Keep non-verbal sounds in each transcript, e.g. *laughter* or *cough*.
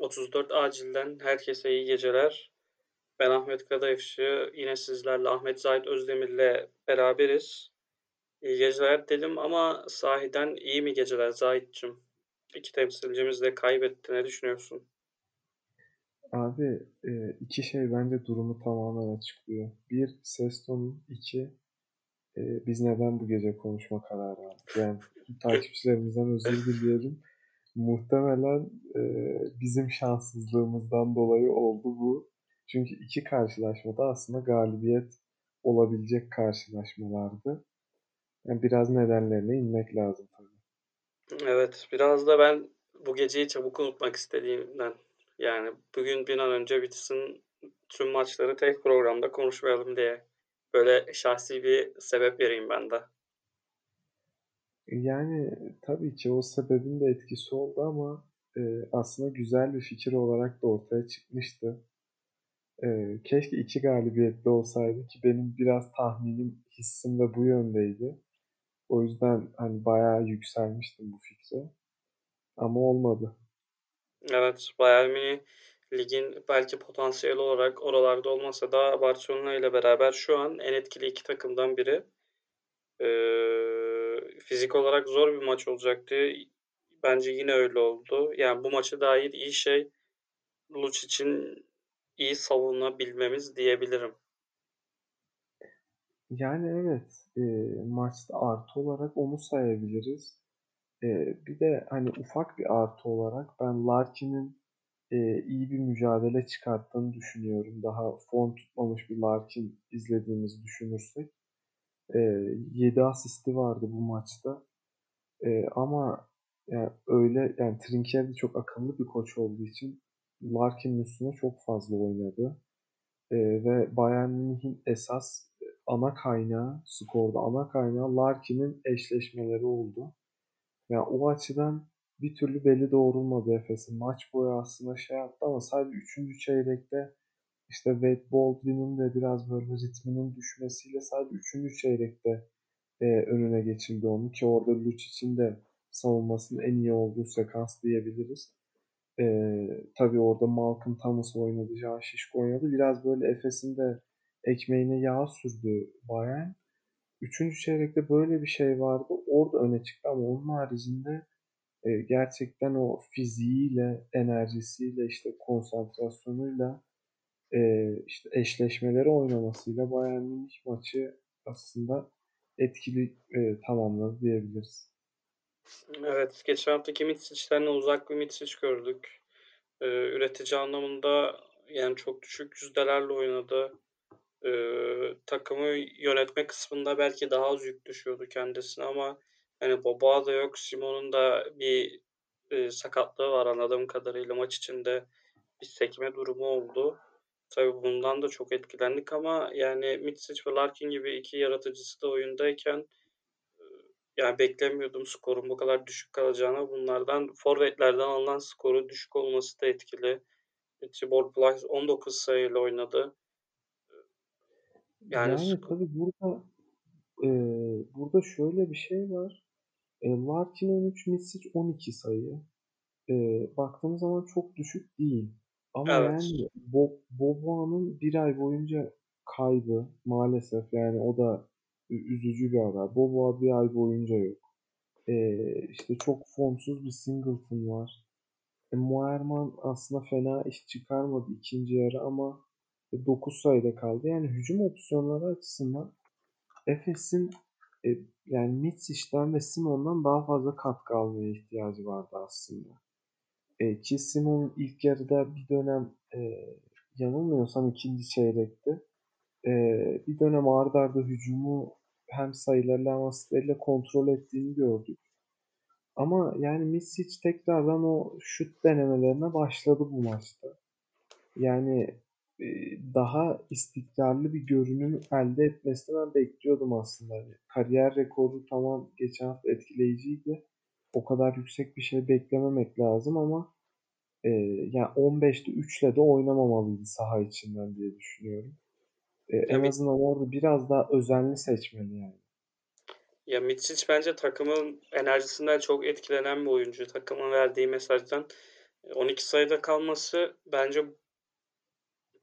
34 Acil'den herkese iyi geceler. Ben Ahmet Kadayıfçı. Yine sizlerle Ahmet Zahit Özdemir'le beraberiz. İyi geceler dedim ama sahiden iyi mi geceler Zahit'cim? İki temsilcimiz de kaybetti. Ne düşünüyorsun? Abi e, iki şey bence durumu tamamen açıklıyor. Bir, ses tonu. iki e, biz neden bu gece konuşma kararı aldık? Yani *laughs* takipçilerimizden özür dileyelim. Muhtemelen e, bizim şanssızlığımızdan dolayı oldu bu. Çünkü iki karşılaşmada aslında galibiyet olabilecek karşılaşmalardı. Yani biraz nedenlerine inmek lazım tabii. Evet, biraz da ben bu geceyi çabuk unutmak istediğimden. Yani bugün bir an önce bitsin tüm maçları tek programda konuşmayalım diye. Böyle şahsi bir sebep vereyim ben de. Yani tabii ki o sebebin de etkisi oldu ama e, aslında güzel bir fikir olarak da ortaya çıkmıştı. E, keşke iki galibiyetli olsaydı ki benim biraz tahminim, hissim de bu yöndeydi. O yüzden hani bayağı yükselmiştim bu fikre. Ama olmadı. Evet, Bayern Münih ligin belki potansiyel olarak oralarda olmasa da Barcelona ile beraber şu an en etkili iki takımdan biri. Ee, fizik olarak zor bir maç olacaktı. Bence yine öyle oldu. Yani bu maçı dair iyi şey Luch için iyi savunabilmemiz diyebilirim. Yani evet e, maçta artı olarak onu sayabiliriz. E, bir de hani ufak bir artı olarak ben Larkin'in e, iyi bir mücadele çıkarttığını düşünüyorum. Daha form tutmamış bir Larkin izlediğimizi düşünürsek. E, 7 asisti vardı bu maçta. E, ama yani öyle yani Trinkieri çok akıllı bir koç olduğu için Larkin'in üstüne çok fazla oynadı. E, ve Bayern Münih'in esas ana kaynağı, skorda ana kaynağı Larkin'in eşleşmeleri oldu. Yani o açıdan bir türlü belli doğrulmadı Efes'in. Maç boyu aslında şey yaptı ama sadece 3. çeyrekte işte Wade Baldwin'in de biraz böyle ritminin düşmesiyle sadece 3. çeyrekte e, önüne geçildi onu ki orada Lucic'in de savunmasının en iyi olduğu sekans diyebiliriz. E, tabii orada Malcolm Thomas oynadı, Can Şişko oynadı. Biraz böyle Efes'in de ekmeğine yağ sürdü Bayern. Üçüncü çeyrekte böyle bir şey vardı. Orada öne çıktı ama onun haricinde e, gerçekten o fiziğiyle, enerjisiyle, işte konsantrasyonuyla, e, işte eşleşmeleri oynamasıyla Bayern Münih maçı aslında etkili e, tamamladı diyebiliriz. Evet, geçen haftaki Mitsic'ten uzak bir Mitsic gördük. Ee, üretici anlamında yani çok düşük yüzdelerle oynadı. Ee, takımı yönetme kısmında belki daha az yük düşüyordu kendisine ama hani Boba da yok. Simon'un da bir e, sakatlığı var anladığım kadarıyla maç içinde bir sekme durumu oldu. Tabii bundan da çok etkilendik ama yani Mitsic ve Larkin gibi iki yaratıcısı da oyundayken yani beklemiyordum skorun bu kadar düşük kalacağını. Bunlardan forvetlerden alınan skorun düşük olması da etkili. Tibor Plyce 19 sayıyla oynadı. Yani, yani tabii burada e, burada şöyle bir şey var. E, Larkin 13, Misic 12 sayı. E, baktığımız zaman çok düşük değil. Ama evet. yani Bob, Boboa'nın bir ay boyunca kaybı maalesef yani o da üzücü bir haber. Boboa bir ay boyunca yok. Ee, işte çok formsuz bir Singleton var. E, Moerman aslında fena iş çıkarmadı ikinci yarı ama 9 sayıda kaldı. Yani hücum opsiyonları açısından Efes'in e, yani Mitsic'den ve Simon'dan daha fazla katkı almaya ihtiyacı vardı aslında. E, ki Simon ilk yarıda bir dönem e, yanılmıyorsam ikinci çeyrekte e, bir dönem ardarda arda hücumu hem sayılarıyla hem asistleriyle kontrol ettiğini gördük. Ama yani Misic tekrardan o şut denemelerine başladı bu maçta. Yani e, daha istikrarlı bir görünüm elde etmesini ben bekliyordum aslında. Yani kariyer rekoru tamam geçen hafta etkileyiciydi. O kadar yüksek bir şey beklememek lazım ama e, yani 15'te 3 ile de oynamamalıydı saha içinden diye düşünüyorum. E, en azından orada biraz daha özenli seçmeli yani. Ya Mitsic bence takımın enerjisinden çok etkilenen bir oyuncu. Takımın verdiği mesajdan 12 sayıda kalması bence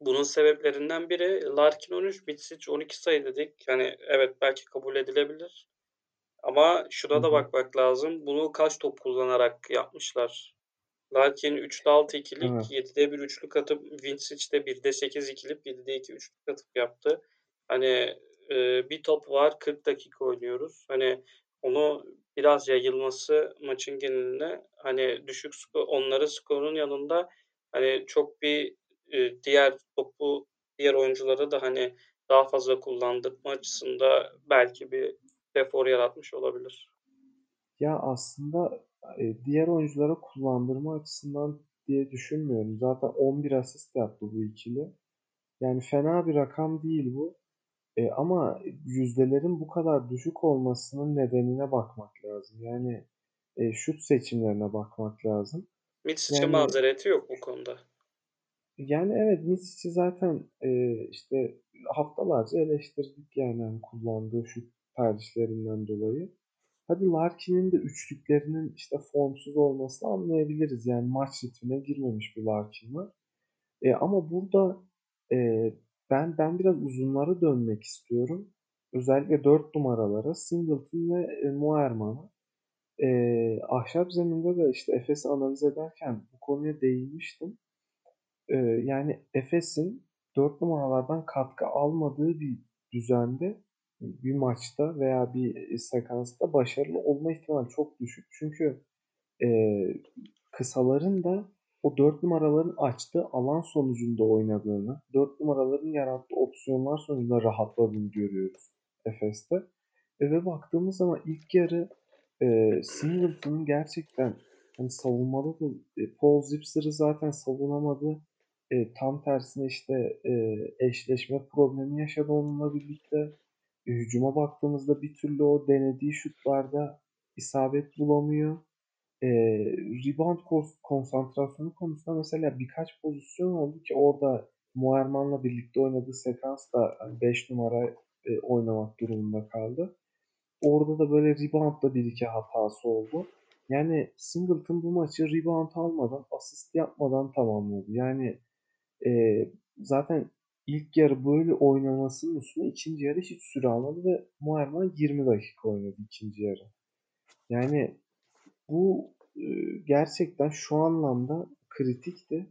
bunun sebeplerinden biri Larkin 13, Mitsic 12 sayı dedik. Yani evet belki kabul edilebilir. Ama şuna da bakmak lazım. Bunu kaç top kullanarak yapmışlar? Larkin 3'te 6 ikilik, Evet. 7'de 1 üçlük atıp Vincic de 1'de 8 ikilip 7'de 2 üçlük atıp yaptı. Hani e, bir top var 40 dakika oynuyoruz. Hani onu biraz yayılması maçın geneline hani düşük skor, onların skorun yanında hani çok bir e, diğer topu diğer oyuncuları da hani daha fazla kullandırma açısında belki bir defor yaratmış olabilir. Ya aslında e, diğer oyunculara kullandırma açısından diye düşünmüyorum. Zaten 11 asist yaptı bu ikili. Yani fena bir rakam değil bu. E, ama yüzdelerin bu kadar düşük olmasının nedenine bakmak lazım. Yani e, şut seçimlerine bakmak lazım. Mitsic'e Yani mazereti yok bu konuda. yani evet Misic'i zaten e, işte haftalarca eleştirdik yani hani kullandığı şut tercihlerinden dolayı. Hadi Larkin'in de üçlüklerinin işte formsuz olmasını anlayabiliriz. Yani maç ritmine girmemiş bir Larkin var. E, ama burada e, ben ben biraz uzunlara dönmek istiyorum. Özellikle 4 numaralara Singleton ve e, Muerman'a. E, ahşap zeminde de işte Efes'i analiz ederken bu konuya değinmiştim. E, yani Efes'in 4 numaralardan katkı almadığı bir düzende bir maçta veya bir sekansta başarılı olma ihtimali çok düşük. Çünkü e, kısaların da o 4 numaraların açtığı alan sonucunda oynadığını, 4 numaraların yarattığı opsiyonlar sonucunda rahatladığını görüyoruz Efes'te. E, ve baktığımız zaman ilk yarı e, Singleton'ın gerçekten hani savunmada da e, Paul Zipser'ı zaten savunamadı. E, tam tersine işte e, eşleşme problemi yaşadı onunla birlikte. Hücuma baktığımızda bir türlü o denediği şutlarda isabet bulamıyor. E, rebound konsantrasyonu konusunda mesela birkaç pozisyon oldu ki orada Muerman'la birlikte oynadığı sekans da 5 hani numara e, oynamak durumunda kaldı. Orada da böyle reboundda bir iki hatası oldu. Yani Singleton bu maçı rebound almadan, asist yapmadan tamamladı. Yani e, zaten ilk yarı böyle oynamasının üstüne ikinci yarı hiç süre almadı ve Muerman 20 dakika oynadı ikinci yarı. Yani bu e, gerçekten şu anlamda kritikti.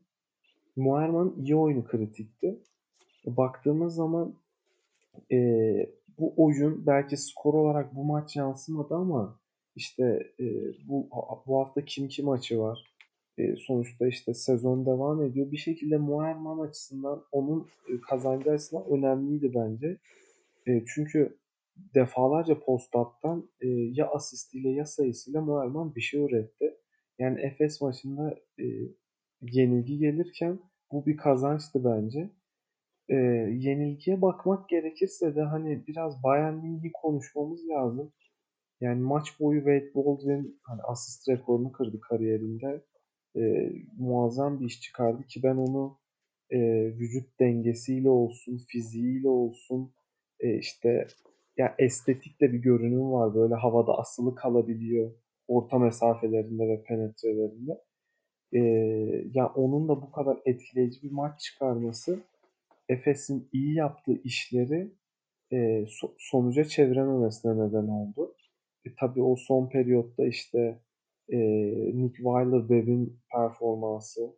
Muerman'ın iyi oyunu kritikti. Baktığımız zaman e, bu oyun belki skor olarak bu maç yansımadı ama işte e, bu bu hafta kim kim maçı var. E, sonuçta işte sezon devam ediyor. Bir şekilde Muerman açısından onun e, kazancı açısından önemliydi bence. E, çünkü defalarca postattan e, ya asistiyle ya sayısıyla Muerman bir şey üretti. Yani Efes maçında e, yenilgi gelirken bu bir kazançtı bence. Yenilgiye bakmak gerekirse de hani biraz Bayern Münih'i konuşmamız lazım. Yani maç boyu Wade Baldwin hani asist rekorunu kırdı kariyerinde. E, muazzam bir iş çıkardı ki ben onu e, vücut dengesiyle olsun, fiziğiyle olsun, e, işte ya estetik de bir görünüm var. Böyle havada asılı kalabiliyor orta mesafelerinde ve penetrelerinde. E, ya onun da bu kadar etkileyici bir maç çıkarması Efes'in iyi yaptığı işleri e, so- sonuca çevirememesine neden oldu. E, tabii o son periyotta işte e, Nick Weiler-Bebb'in performansı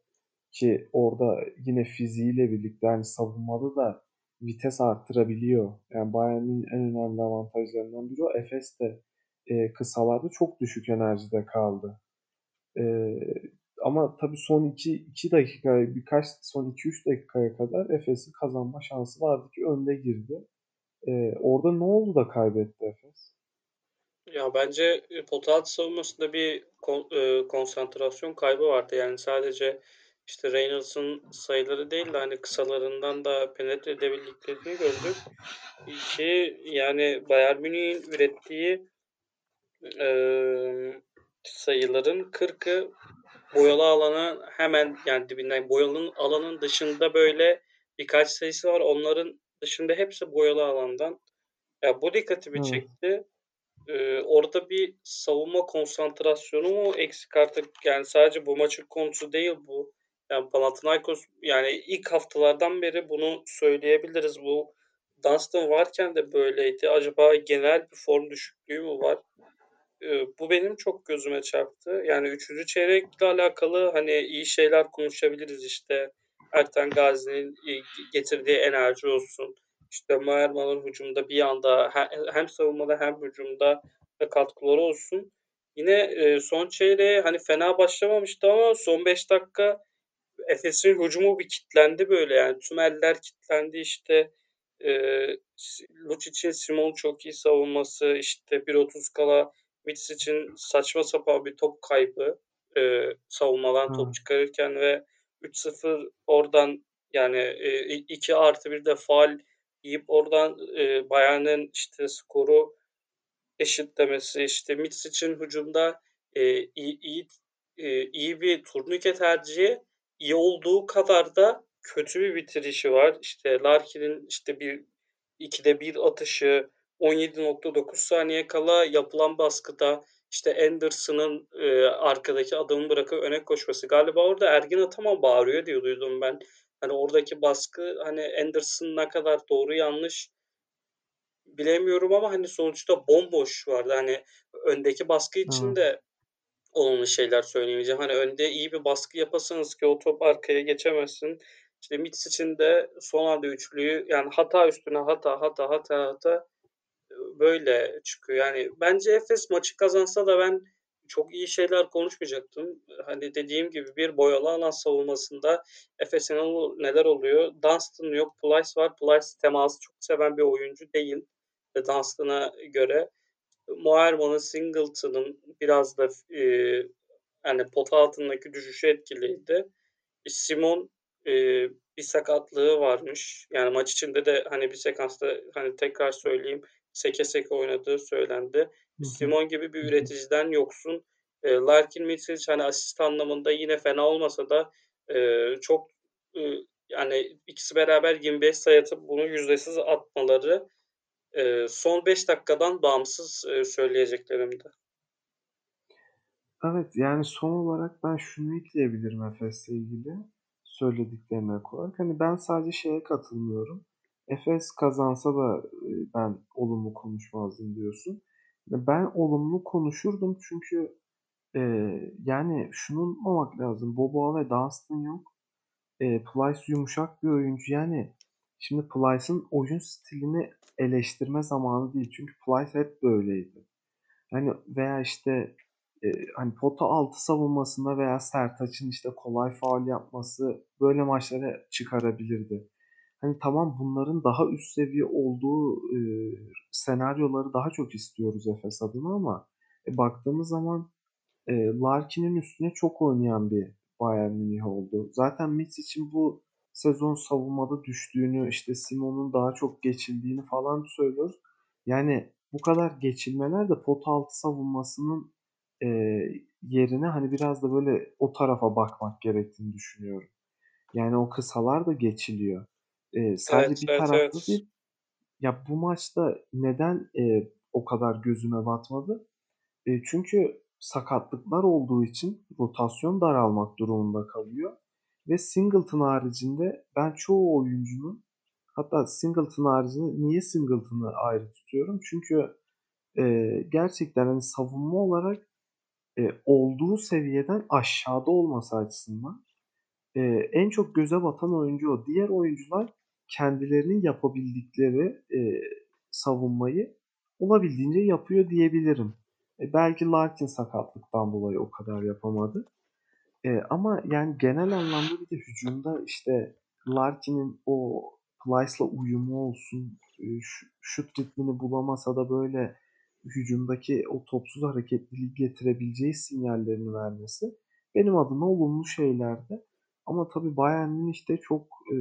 ki orada yine fiziğiyle birlikte yani savunmada da vites arttırabiliyor. Yani Bayern'in en önemli avantajlarından biri o. Efes de e, kısalarda çok düşük enerjide kaldı. E, ama tabii son 2, 2 dakika, birkaç son 2-3 dakikaya kadar Efes'in kazanma şansı vardı ki önde girdi. E, orada ne oldu da kaybetti Efes? Ya bence pota savunmasında bir kon, e, konsantrasyon kaybı vardı. Yani sadece işte Reynolds'ın sayıları değil de hani kısalarından da penetre edebildiklerini gördük. Ki yani Bayern Münih'in ürettiği e, sayıların 40'ı boyalı alanı hemen yani dibinden boyalı alanın dışında böyle birkaç sayısı var. Onların dışında hepsi boyalı alandan. Ya bu dikkatimi çekti. Eee, orada bir savunma konsantrasyonu mu eksik artık? Yani sadece bu maçın konusu değil bu. Yani Panathinaikos yani ilk haftalardan beri bunu söyleyebiliriz. Bu Dunstan varken de böyleydi. Acaba genel bir form düşüklüğü mü var? Eee, bu benim çok gözüme çarptı. Yani üçüncü çeyrekle alakalı hani iyi şeyler konuşabiliriz işte. Erten Gazi'nin e, getirdiği enerji olsun. İşte Moerman'ın hücumda bir anda hem savunmada hem hücumda katkıları olsun. Yine e, son çeyreğe hani fena başlamamıştı ama son 5 dakika Efes'in hücumu bir kitlendi böyle yani. Tüm eller kitlendi işte. E, Lucic'in Simon çok iyi savunması işte 1.30 kala Mitch için saçma sapan bir top kaybı e, savunmadan top çıkarırken ve 3-0 oradan yani e, 2 artı bir de faal yiyip oradan e, Bayern'in işte skoru eşitlemesi işte Mitch için hücumda e, iyi, iyi, e, iyi bir turnike tercihi iyi olduğu kadar da kötü bir bitirişi var. İşte Larkin'in işte bir ikide bir atışı 17.9 saniye kala yapılan baskıda işte Anderson'ın e, arkadaki adamı bırakıp öne koşması. Galiba orada Ergin Ataman bağırıyor diye duydum ben. Hani oradaki baskı hani Anderson ne kadar doğru yanlış bilemiyorum ama hani sonuçta bomboş vardı. Hani öndeki baskı için de olumlu şeyler söyleyemeyeceğim. Hani önde iyi bir baskı yapasanız ki o top arkaya geçemezsin. İşte Mitch için de son anda üçlüyü yani hata üstüne hata hata hata hata böyle çıkıyor. Yani bence Efes maçı kazansa da ben çok iyi şeyler konuşmayacaktım. Hani dediğim gibi bir boyalı alan savunmasında Efes'in neler oluyor? Dunstan yok, Plyce var. Plyce teması çok seven bir oyuncu değil. Dunstan'a göre. Moerman'ın, Singleton'ın biraz da e, yani pota altındaki düşüşü etkiliydi. Simon e, bir sakatlığı varmış. Yani maç içinde de hani bir sekansta hani tekrar söyleyeyim seke seke oynadığı söylendi. Simon gibi bir üreticiden yoksun. E, Larkin Mitsic hani asist anlamında yine fena olmasa da e, çok e, yani ikisi beraber 25 sayı atıp bunu yüzdesiz atmaları e, son 5 dakikadan bağımsız e, söyleyeceklerimdi. Evet yani son olarak ben şunu ekleyebilirim Efes'le ilgili söylediklerine olarak. Hani ben sadece şeye katılmıyorum. Efes kazansa da ben olumlu konuşmazdım diyorsun. Ben olumlu konuşurdum çünkü e, yani şunu unutmamak lazım. Bobo ve Dunstan yok. E, Plyce yumuşak bir oyuncu. Yani şimdi Plyce'ın oyun stilini eleştirme zamanı değil. Çünkü Plyce hep böyleydi. Hani veya işte e, hani pota altı savunmasında veya Sertaç'ın işte kolay faul yapması böyle maçlara çıkarabilirdi. Hani tamam bunların daha üst seviye olduğu e, senaryoları daha çok istiyoruz Efes adına ama e, baktığımız zaman e, Larkin'in üstüne çok oynayan bir Bayern Münih oldu. Zaten Mitch için bu sezon savunmada düştüğünü, işte Simon'un daha çok geçildiğini falan söylüyoruz. Yani bu kadar geçilmeler de pot altı savunmasının e, yerine hani biraz da böyle o tarafa bakmak gerektiğini düşünüyorum. Yani o kısalar da geçiliyor. E, sadece evet, bir evet, taraflı evet. değil. Ya bu maçta neden e, o kadar gözüme batmadı? E, çünkü sakatlıklar olduğu için rotasyon daralmak durumunda kalıyor. Ve Singleton haricinde ben çoğu oyuncunun hatta Singleton haricinde niye Singleton'ı ayrı tutuyorum? Çünkü e, gerçekten hani savunma olarak e, olduğu seviyeden aşağıda olması açısından e, en çok göze batan oyuncu o. Diğer oyuncular kendilerinin yapabildikleri e, savunmayı olabildiğince yapıyor diyebilirim. E, belki Larkin sakatlıktan dolayı o kadar yapamadı. E, ama yani genel anlamda bir de hücumda işte Larkin'in o Plyce'la uyumu olsun, e, şut ritmini bulamasa da böyle hücumdaki o topsuz hareketliliği getirebileceği sinyallerini vermesi benim adıma olumlu şeylerdi. Ama tabii Bayern Münih de çok e,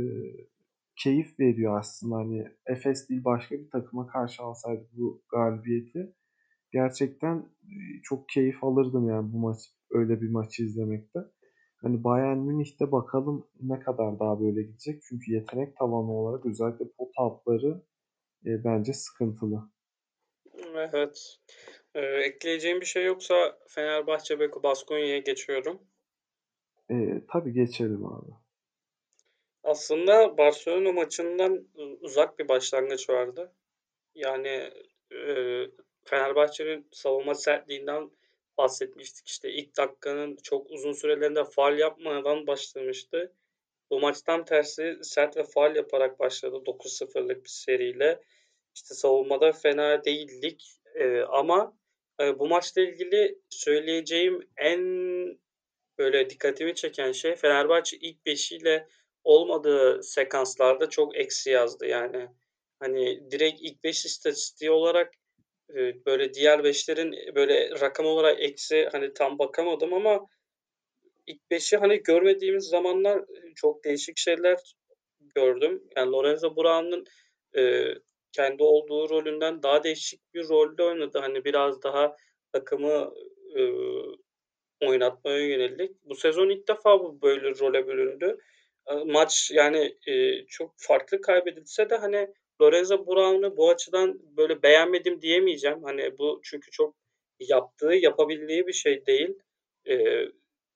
keyif veriyor aslında. Hani Efes değil başka bir takıma karşı alsaydı bu galibiyeti gerçekten çok keyif alırdım yani bu maç öyle bir maçı izlemekte. Hani Bayern Münih'te bakalım ne kadar daha böyle gidecek. Çünkü yetenek tavanı olarak özellikle pot altları e, bence sıkıntılı. Evet. Eee, ekleyeceğin bir şey yoksa Fenerbahçe ve Baskonya'ya geçiyorum. Eee, tabii geçelim abi. Aslında Barcelona maçından uzak bir başlangıç vardı. Yani, eee, Fenerbahçe'nin savunma sertliğinden bahsetmiştik. İşte, ilk dakikanın çok uzun sürelerinde faul yapmadan başlamıştı. Bu maç tersi sert ve faul yaparak başladı 9-0'lık bir seriyle. İşte, savunmada fena değildik, eee, ama, eee, bu maçla ilgili söyleyeceğim en, böyle, dikkatimi çeken şey Fenerbahçe ilk beşiyle olmadığı sekanslarda çok eksi yazdı. Yani, hani, direkt ilk 5 istatistiği olarak, eee, böyle, diğer beşlerin, eee, böyle, rakam olarak eksi, hani, tam bakamadım ama ilk beşi, hani, görmediğimiz zamanlar, eee, çok değişik şeyler gördüm. Yani, Lorenzo Brown'un, eee, kendi olduğu rolünden daha değişik bir rolde oynadı. Hani, biraz daha takımı, ııı, oynatmaya yönelik. Bu sezon ilk defa bu böyle role büründü. Maç, yani, eee, çok farklı kaybedilse de, hani, Lorenzo Brown'u bu açıdan, böyle, beğenmedim diyemeyeceğim. Hani, bu çünkü çok yaptığı, yapabildiği bir şey değil. Eee,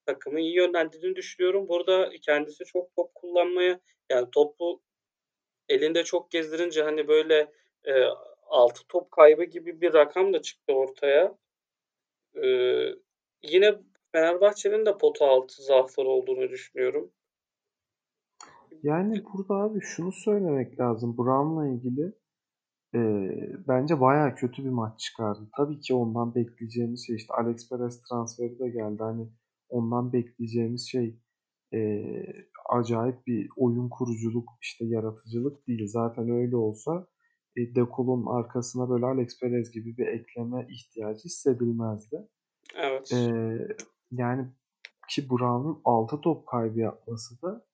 takımı iyi yönlendirdiğini düşünüyorum. Burada kendisi çok top kullanmaya, yani, topu elinde çok gezdirince, hani, böyle, eee, 6 top kaybı gibi bir rakam da çıktı ortaya. Eee, yine Fenerbahçe'nin de pota altı zaafları olduğunu düşünüyorum. Yani, burada abi şunu söylemek lazım Brown'la ilgili. Eee, bence bayağı kötü bir maç çıkardı. Tabii ki ondan bekleyeceğimiz şey, işte, Alex Perez transferi de geldi. Hani, ondan bekleyeceğimiz şey, eee, acayip bir oyun kuruculuk, işte, yaratıcılık değil. Zaten öyle olsa, eee, De Cool'un arkasına böyle Alex Perez gibi bir ekleme ihtiyacı hissedilmezdi. Evet. Eee, yani, ki Brown'un 6 top kaybı yapması da,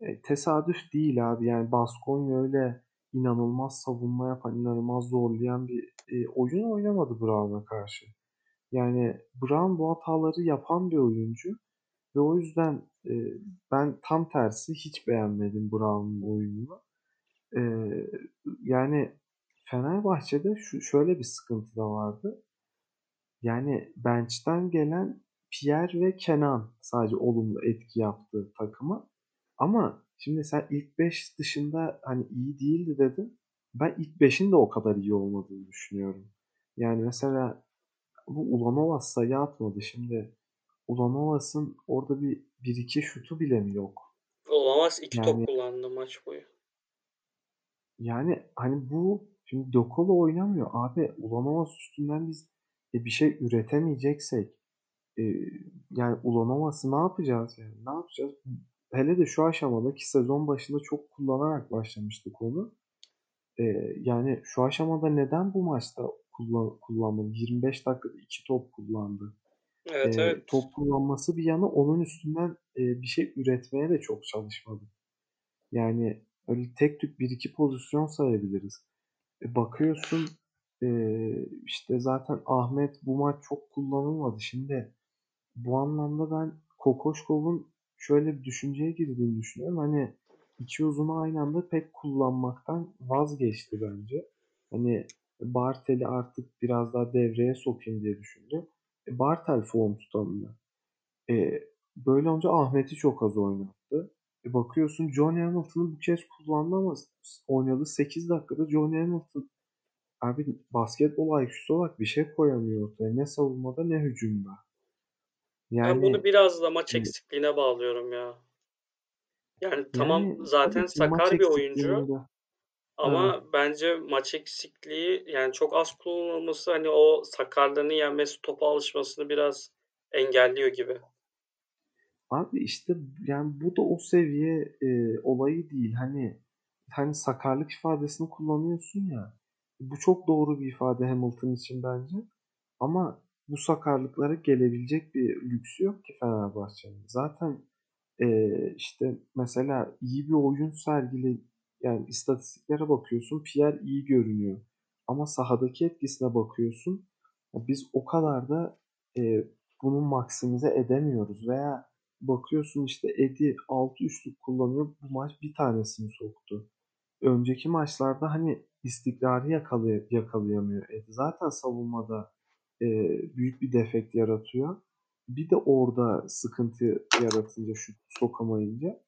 eee, tesadüf değil abi. Yani, Baskonya öyle inanılmaz savunma yapan, inanılmaz zorlayan bir, eee, oyun oynamadı Brown'a karşı. Yani, Brown bu hataları yapan bir oyuncu ve o yüzden, eee, ben tam tersi hiç beğenmedim Brown'un oyununu. Eee, yani, Fenerbahçe'de şu şöyle bir sıkıntı da vardı. Yani, bench'ten gelen Pierre ve Kenan sadece olumlu etki yaptı takıma. Ama şimdi sen ilk 5 dışında, hani, iyi değildi dedin. Ben ilk 5'in de o kadar iyi olmadığını düşünüyorum. Yani, mesela bu Ulanovas sayı atmadı. Şimdi Ulanovas'ın orada bir 1-2 şutu bile mi yok? Ulanovas 2 top Yani kullandı maç boyu. Yani, hani, bu şimdi De Colo oynamıyor. Abi Ulanovas üstünden biz, e, bir şey üretemeyeceksek, eee, yani, Ulanovas'ı ne yapacağız yani? Ne yapacağız? Hele de şu aşamada ki sezon başında çok kullanarak başlamıştık onu. Eee, yani, şu aşamada neden bu maçta kullan kullanmadı? 25 dakikada 2 top kullandı. Evet, Eee, evet. top kullanması bir yana onun üstünden, eee, bir şey üretmeye de çok çalışmadı. Yani, öyle tek tük 1-2 pozisyon sayabiliriz. E, bakıyorsun, eee, işte, zaten Ahmet bu maç çok kullanılmadı. Şimdi bu anlamda ben Kokoşkov'un şöyle bir düşünceye girdiğini düşünüyorum. Hani, 2 uzunu aynı anda pek kullanmaktan vazgeçti bence. Hani, Bartel'i artık biraz daha devreye sokayım diye düşündü. E, Bartel form tutamıyor. Eee, böyle olunca Ahmet'i çok az oynattı. E, bakıyorsun Johnny Hamilton'ı bu kez kullandı ama oynadığı 8 dakikada Johnny Hamilton abi basketbol IQ'su olarak bir şey koyamıyor ortaya. Ne savunmada ne hücumda. Ben bunu Yani, biraz da maç eksikliğine bağlıyorum ya. Yani tamam, yani zaten sakar bir oyuncu eksikliğinde Evet. ama bence maç eksikliği, yani çok az kullanılması, hani, o sakarlığını yenmesi, topa alışmasını biraz engelliyor gibi. Abi, işte, yani bu da o seviye, eee, olayı değil. Hani hani sakarlık ifadesini kullanıyorsun ya, bu çok doğru bir ifade Hamilton için bence ama bu sakarlıklara gelebilecek bir lüksü yok ki Fenerbahçe'nin. Zaten, eee, işte, mesela iyi bir oyun sergile yani istatistiklere bakıyorsun, Pierre iyi görünüyor ama sahadaki etkisine bakıyorsun, biz o kadar da, eee, bunu maksimize edemiyoruz veya bakıyorsun, işte, Eddy 6 üçlük kullanıyor, bu maç bir tanesini soktu. Önceki maçlarda, hani, istikrarı yakalay yakalayamıyor Ed. Zaten savunmada e, büyük bir defekt yaratıyor. Bir de orada sıkıntı yaratınca şut sokamayınca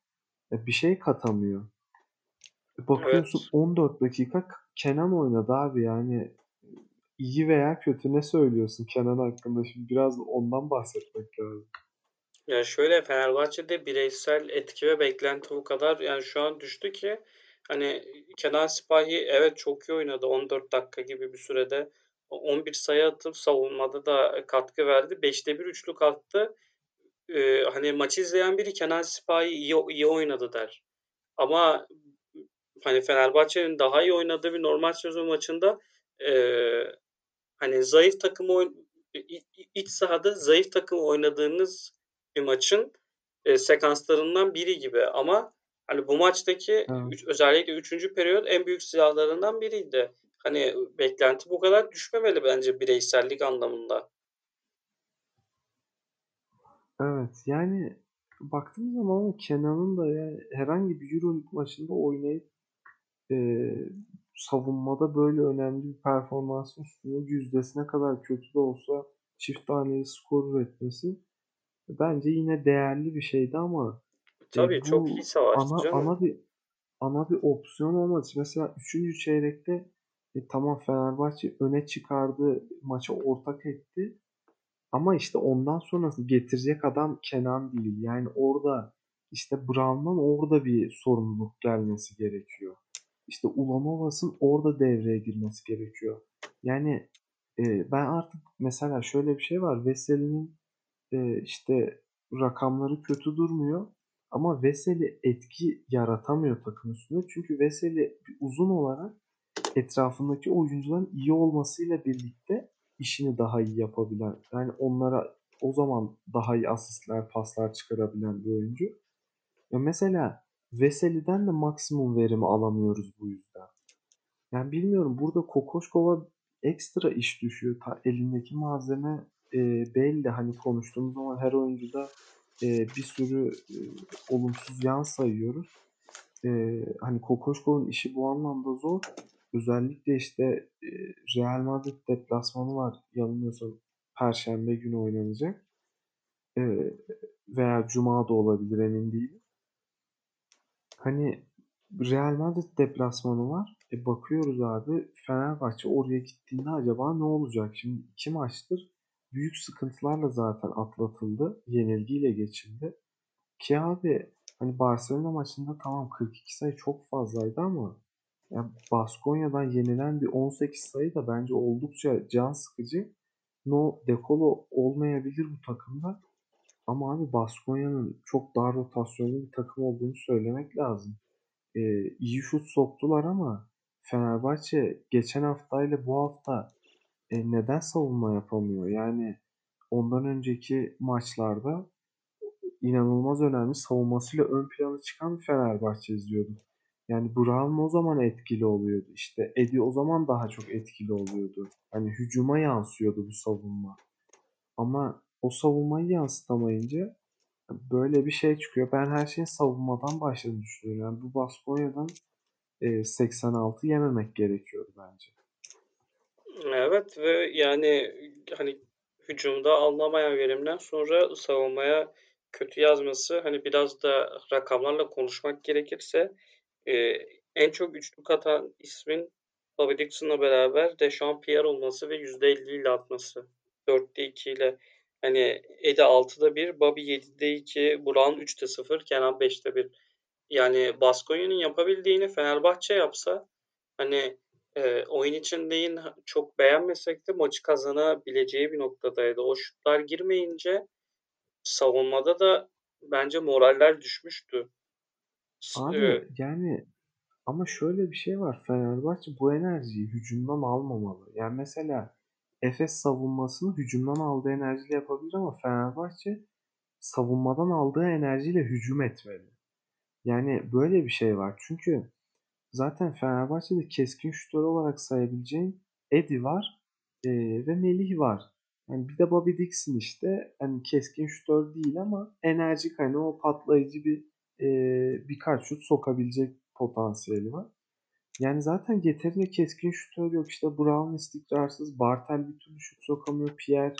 e, bir şey katamıyor. E, bakıyorsun Evet. 14 dakika Kenan oynadı abi yani iyi veya kötü ne söylüyorsun Kenan hakkında? Şimdi biraz ondan bahsetmek lazım. Ya şöyle Fenerbahçe'de bireysel etki ve beklenti bu kadar yani şu an düştü ki hani Kenan Sipahi evet çok iyi oynadı 14 dakika gibi bir sürede. 11 sayı atıp savunmada da katkı verdi. 5'te 1 üçlük attı. Ee, hani maçı izleyen biri Kenan Sipahi iyi, iyi oynadı der. Ama hani Fenerbahçe'nin daha iyi oynadığı bir normal sezon maçında e, hani zayıf takımı oyn- iç sahada zayıf takım oynadığınız bir maçın e, sekanslarından biri gibi ama hani bu maçtaki Evet. üç, özellikle 3. periyot en büyük silahlarından biriydi. Hani beklenti bu kadar düşmemeli bence bireysellik anlamında. Evet yani baktığım zaman Kenan'ın da ya herhangi bir Euroleague maçında oynayıp e, savunmada böyle önemli bir performansın üstünde yüzdesine kadar kötü de olsa çift taneli skor üretmesi bence yine değerli bir şeydi ama Tabii e, çok iyi savaştı ana canım. ana bir ana bir opsiyon olmadı. Mesela 3. çeyrekte e, tamam Fenerbahçe öne çıkardı, maçı ortak etti. Ama işte ondan sonrası getirecek adam Kenan değil. Yani orada işte Brown'dan orada bir sorumluluk gelmesi gerekiyor. İşte Ulanovas'ın orada devreye girmesi gerekiyor. Yani e, ben artık mesela şöyle bir şey var. Veseli'nin e, işte rakamları kötü durmuyor. Ama Veseli etki yaratamıyor takım üstünde. Çünkü Veseli uzun olarak etrafındaki oyuncuların iyi olmasıyla birlikte işini daha iyi yapabilen, yani onlara o zaman daha iyi asistler, paslar çıkarabilen bir oyuncu. Ya mesela Veseli'den de maksimum verimi alamıyoruz bu yüzden. Yani bilmiyorum burada Kokoşkova ekstra iş düşüyor. Ta elindeki malzeme e, belli. Hani konuştuğumuz zaman her oyuncuda e, bir sürü e, olumsuz yan sayıyoruz. E, hani Kokoşkov'un işi bu anlamda zor. Özellikle işte Real Madrid deplasmanı var. Yanılmıyorsam Perşembe günü oynanacak. Veya Cuma da olabilir emin değilim. Hani Real Madrid deplasmanı var. E bakıyoruz abi Fenerbahçe oraya gittiğinde acaba ne olacak? Şimdi iki maçtır büyük sıkıntılarla zaten atlatıldı. Yenilgiyle geçildi. Ki abi hani Barcelona maçında tamam 42 sayı çok fazlaydı ama yani Baskonya'dan yenilen bir 18 sayı da bence oldukça can sıkıcı. No dekolo olmayabilir bu takımda. Ama abi Baskonya'nın çok dar rotasyonlu bir takım olduğunu söylemek lazım. Ee, iyi şut soktular ama Fenerbahçe geçen haftayla bu hafta e, neden savunma yapamıyor? Yani ondan önceki maçlarda inanılmaz önemli savunmasıyla ön plana çıkan Fenerbahçe izliyorduk. Yani Brown o zaman etkili oluyordu. İşte Eddie o zaman daha çok etkili oluyordu. Hani hücuma yansıyordu bu savunma. Ama o savunmayı yansıtamayınca böyle bir şey çıkıyor. Ben her şeyin savunmadan başladığını düşünüyorum. Yani bu Baskonya'dan e, 86 yememek gerekiyordu bence. Evet ve yani hani hücumda alınamayan verimden sonra savunmaya kötü yazması hani biraz da rakamlarla konuşmak gerekirse e, en çok üçlük atan ismin Bobby Dixon'la beraber Deşan Pierre olması ve %50 ile atması. 4'te 2 ile hani Edi 6'da 1, Bobby 7'de 2, Brown 3'te 0, Kenan 5'te 1. Yani Baskonya'nın yapabildiğini Fenerbahçe yapsa hani e, oyun içindeyim çok beğenmesek de maçı kazanabileceği bir noktadaydı. O şutlar girmeyince savunmada da bence moraller düşmüştü. S- Abi e, yani ama şöyle bir şey var. Fenerbahçe bu enerjiyi hücumdan almamalı. Yani mesela Efes savunmasını hücumdan aldığı enerjiyle yapabilir ama Fenerbahçe savunmadan aldığı enerjiyle hücum etmeli. Yani böyle bir şey var. Çünkü zaten Fenerbahçe'de keskin şutör olarak sayabileceğin Edi var e, ve Melih var. Yani bir de Bobby Dixon işte hani keskin şutör değil ama enerjik hani o patlayıcı bir e, birkaç şut sokabilecek potansiyeli var. Yani zaten yeterince keskin şutör yok. İşte Brown istikrarsız, Bartel bir türlü şut sokamıyor. Pierre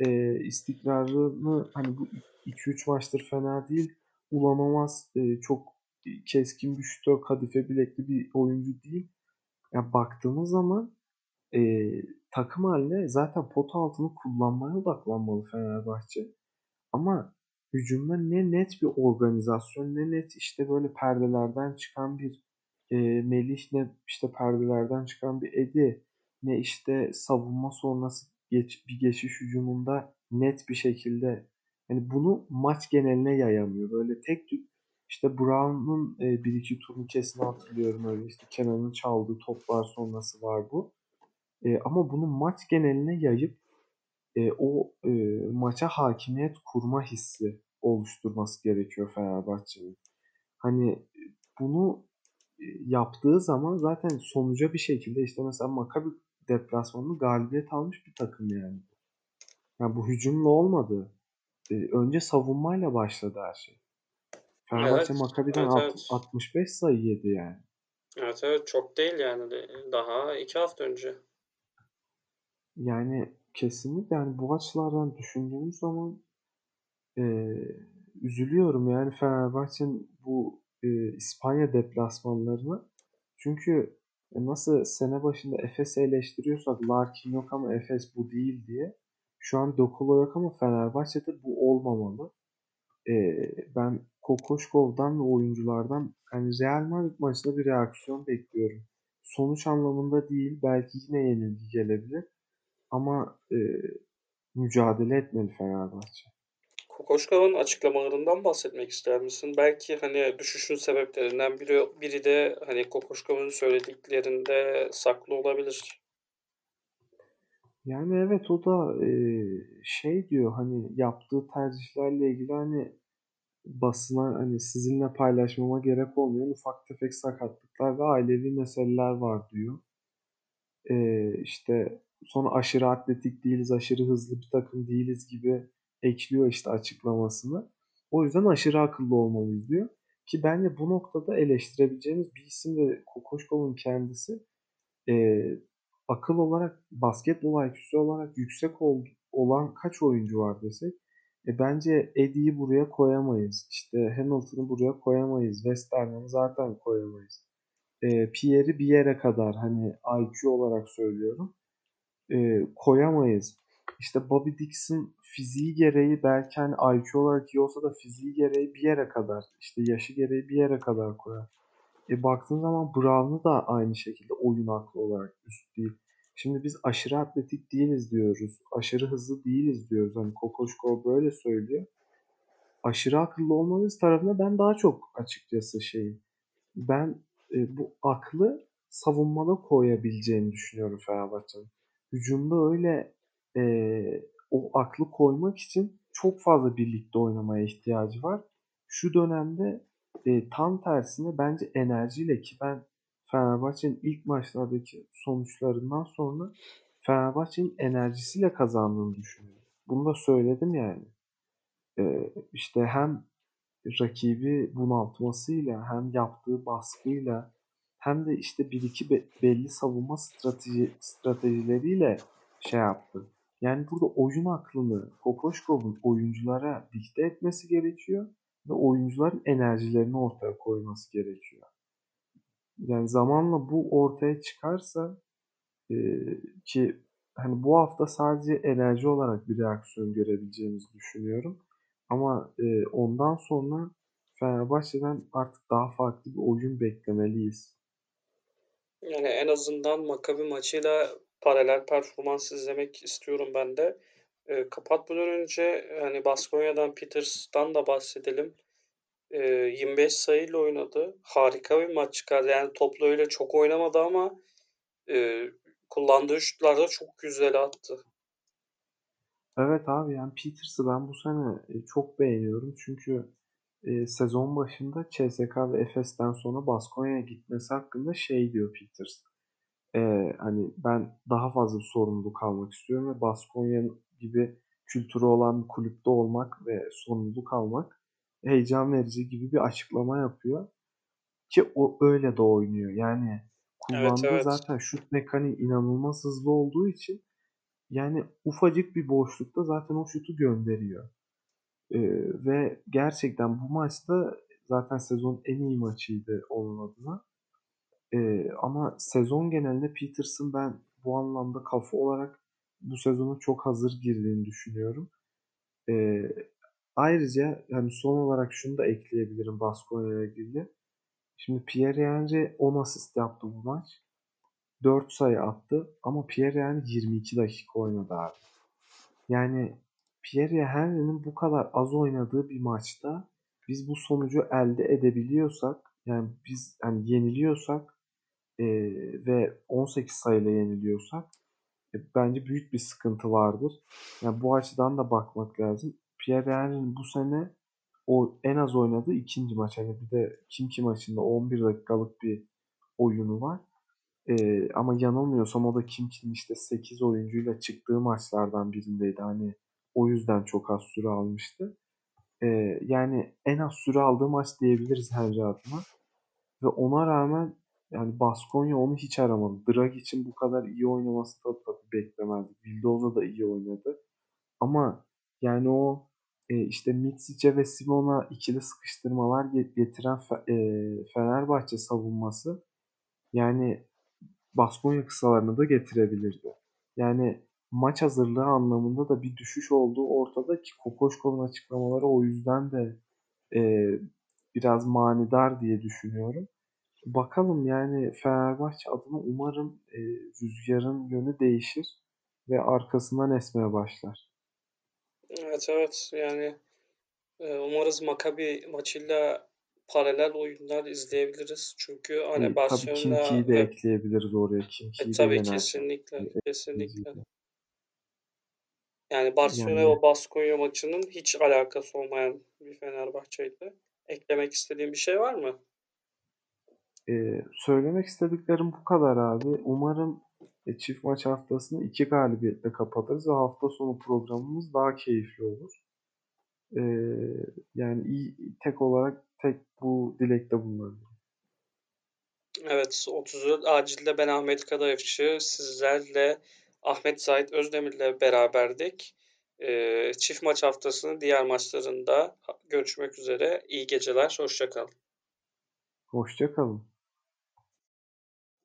e, istikrarını hani bu 2-3 maçtır fena değil. Ulanamaz e, çok keskin bir şutör, kadife bilekli bir oyuncu değil. Ya baktığımız zaman e, takım haline zaten pot altını kullanmaya odaklanmalı Fenerbahçe. Ama hücumda ne net bir organizasyon ne net işte böyle perdelerden çıkan bir e, Melih ne işte perdelerden çıkan bir Edi ne işte savunma sonrası geç, bir geçiş hücumunda net bir şekilde yani bunu maç geneline yayamıyor. Böyle tek işte Brown'un e, bir iki turnikesini hatırlıyorum öyle işte Kenan'ın çaldığı toplar sonrası var bu. E, ama bunu maç geneline yayıp e, o e, maça hakimiyet kurma hissi oluşturması gerekiyor Fenerbahçe'nin. Hani bunu e, yaptığı zaman zaten sonuca bir şekilde işte mesela Maccabi deplasmanını galibiyet almış bir takım yani. Yani bu hücumla olmadı. E, önce savunmayla başladı her şey. Fenerbahçe Evet, Maccabi'den evet, evet. 65 sayı yedi yani. Evet evet çok değil yani daha iki hafta önce. Yani kesinlikle yani bu açılardan düşündüğümüz zaman e, üzülüyorum yani Fenerbahçe'nin bu e, İspanya deplasmanlarına. Çünkü nasıl sene başında Efes'i eleştiriyorsak Larkin yok ama Efes bu değil diye. Şu an Dokolo yok ama Fenerbahçe'de bu olmamalı. E, ben Kokoşkov'dan ve oyunculardan hani Real Madrid maçında bir reaksiyon bekliyorum. Sonuç anlamında değil belki yine yenilgi gelebilir. Ama e, mücadele etmeli Fenerbahçe. Kokoşkov'un açıklamalarından bahsetmek ister misin? Belki hani düşüşün sebeplerinden biri, biri de hani Kokoşkov'un söylediklerinde saklı olabilir. Yani evet o da e, şey diyor hani yaptığı tercihlerle ilgili hani basına hani sizinle paylaşmama gerek olmuyor. Ufak tefek sakatlıklar ve ailevi meseleler var diyor. E, işte sonra aşırı atletik değiliz, aşırı hızlı bir takım değiliz gibi ekliyor işte açıklamasını. O yüzden aşırı akıllı olmalıyız diyor. Ki bence bu noktada eleştirebileceğimiz bir isim de Kokoşkov'un kendisi. E, akıl olarak, basketbol IQ'su olarak yüksek ol, olan kaç oyuncu var desek. E, bence Eddie'yi buraya koyamayız. İşte Hamilton'ı buraya koyamayız. Westerman'ı zaten koyamayız. E, Pierre'i bir yere kadar hani IQ olarak söylüyorum. E, koyamayız. İşte Bobby Dixon fiziği gereği belki hani IQ olarak iyi olsa da fiziği gereği bir yere kadar işte yaşı gereği bir yere kadar koyar. E baktığın zaman Brown'u da aynı şekilde oyun aklı olarak üst değil. Şimdi biz aşırı atletik değiliz diyoruz. Aşırı hızlı değiliz diyoruz. Hani Kokoşkov böyle söylüyor. Aşırı akıllı olmanız tarafında ben daha çok açıkçası şeyim. Ben e, bu aklı savunmada koyabileceğini düşünüyorum Fenerbahçe'nin. Hücumda öyle e, o aklı koymak için çok fazla birlikte oynamaya ihtiyacı var. Şu dönemde e, tam tersine bence enerjiyle ki ben Fenerbahçe'nin ilk maçlardaki sonuçlarından sonra Fenerbahçe'nin enerjisiyle kazandığını düşünüyorum. Bunu da söyledim yani. E, işte hem rakibi bunaltmasıyla hem yaptığı baskıyla hem de işte bir iki belli savunma strateji stratejileriyle şey yaptı. Yani burada oyun aklını Kokoşkov'un oyunculara dikte etmesi gerekiyor ve oyuncuların enerjilerini ortaya koyması gerekiyor. Yani zamanla bu ortaya çıkarsa e, ki hani bu hafta sadece enerji olarak bir reaksiyon görebileceğimizi düşünüyorum. Ama e, ondan sonra Fenerbahçe'den artık daha farklı bir oyun beklemeliyiz. Yani en azından Maccabi maçıyla paralel performans izlemek istiyorum ben de. E, kapatmadan önce hani Baskonya'dan Peters'tan da bahsedelim. E, 25 sayıyla oynadı. Harika bir maç çıkardı. Yani topla öyle çok oynamadı ama e, kullandığı şutlar da çok güzel attı. Evet abi yani Peters'ı ben bu sene çok beğeniyorum. Çünkü e, sezon başında CSK ve Efes'ten sonra Baskonya'ya gitmesi hakkında şey diyor Peters. E, hani ben daha fazla sorumluluk almak istiyorum ve Baskonya gibi kültürü olan bir kulüpte olmak ve sorumluluk almak heyecan verici gibi bir açıklama yapıyor. Ki o öyle de oynuyor. Yani Evet, kullandığı evet. zaten şut mekaniği inanılmaz hızlı olduğu için yani ufacık bir boşlukta zaten o şutu gönderiyor. Ee, ve gerçekten bu maçta zaten sezonun en iyi maçıydı onun adına. Ee, ama sezon genelinde Peterson ben bu anlamda kafa olarak bu sezonu çok hazır girdiğini düşünüyorum. Ee, ayrıca yani son olarak şunu da ekleyebilirim Baskonya ile ilgili. Şimdi Pierre Henry 10 asist yaptı bu maç. 4 sayı attı ama Pierre Henry 22 dakika oynadı abi. Yani Pierre Henry'nin bu kadar az oynadığı bir maçta biz bu sonucu elde edebiliyorsak yani biz yani yeniliyorsak e, ve 18 sayıyla yeniliyorsak e, bence büyük bir sıkıntı vardır. Yani bu açıdan da bakmak lazım. Pierre Henry'nin bu sene o en az oynadığı ikinci maç. Hani bir de kim kim maçında 11 dakikalık bir oyunu var. Ee, ama yanılmıyorsam o da Kim Kim'in işte 8 oyuncuyla çıktığı maçlardan birindeydi. Hani o yüzden çok az süre almıştı. Ee, yani en az süre aldığı maç diyebiliriz Henry adına. Ve ona rağmen yani Baskonya onu hiç aramadı. Drag için bu kadar iyi oynaması da tabii beklemezdik. Vildoza da iyi oynadı. Ama yani o e, işte Mitsic'e ve Simon'a ikili sıkıştırmalar getiren e, Fenerbahçe savunması yani Baskonya kısalarını da getirebilirdi. Yani maç hazırlığı anlamında da bir düşüş olduğu ortada ki Kokoşkov'un açıklamaları o yüzden de e, biraz manidar diye düşünüyorum. Bakalım yani Fenerbahçe adına umarım e, rüzgarın yönü değişir ve arkasından esmeye başlar. Evet evet yani e, umarız Maccabi maçıyla paralel oyunlar izleyebiliriz. Çünkü hani E, tabii Barcelona Kimki'yi de ekleyebiliriz oraya. e, Kimki'yi de tabii kesinlikle E, kesinlikle. Yani Barcelona Yani ve Baskonya maçının hiç alakası olmayan bir Fenerbahçe'ydi. Eklemek istediğin bir şey var mı? E, söylemek istediklerim bu kadar abi. Umarım e, çift maç haftasını iki galibiyetle kapatırız ve hafta sonu programımız daha keyifli olur. E, yani iyi tek olarak tek bu dilekte bulunabilirim. Evet 34 acilde ben Ahmet Kadayıfçı sizlerle Ahmet Zahit Özdemir'le beraberdik. Ee, çift maç haftasının diğer maçlarında görüşmek üzere. İyi geceler, hoşçakalın. Hoşça kalın.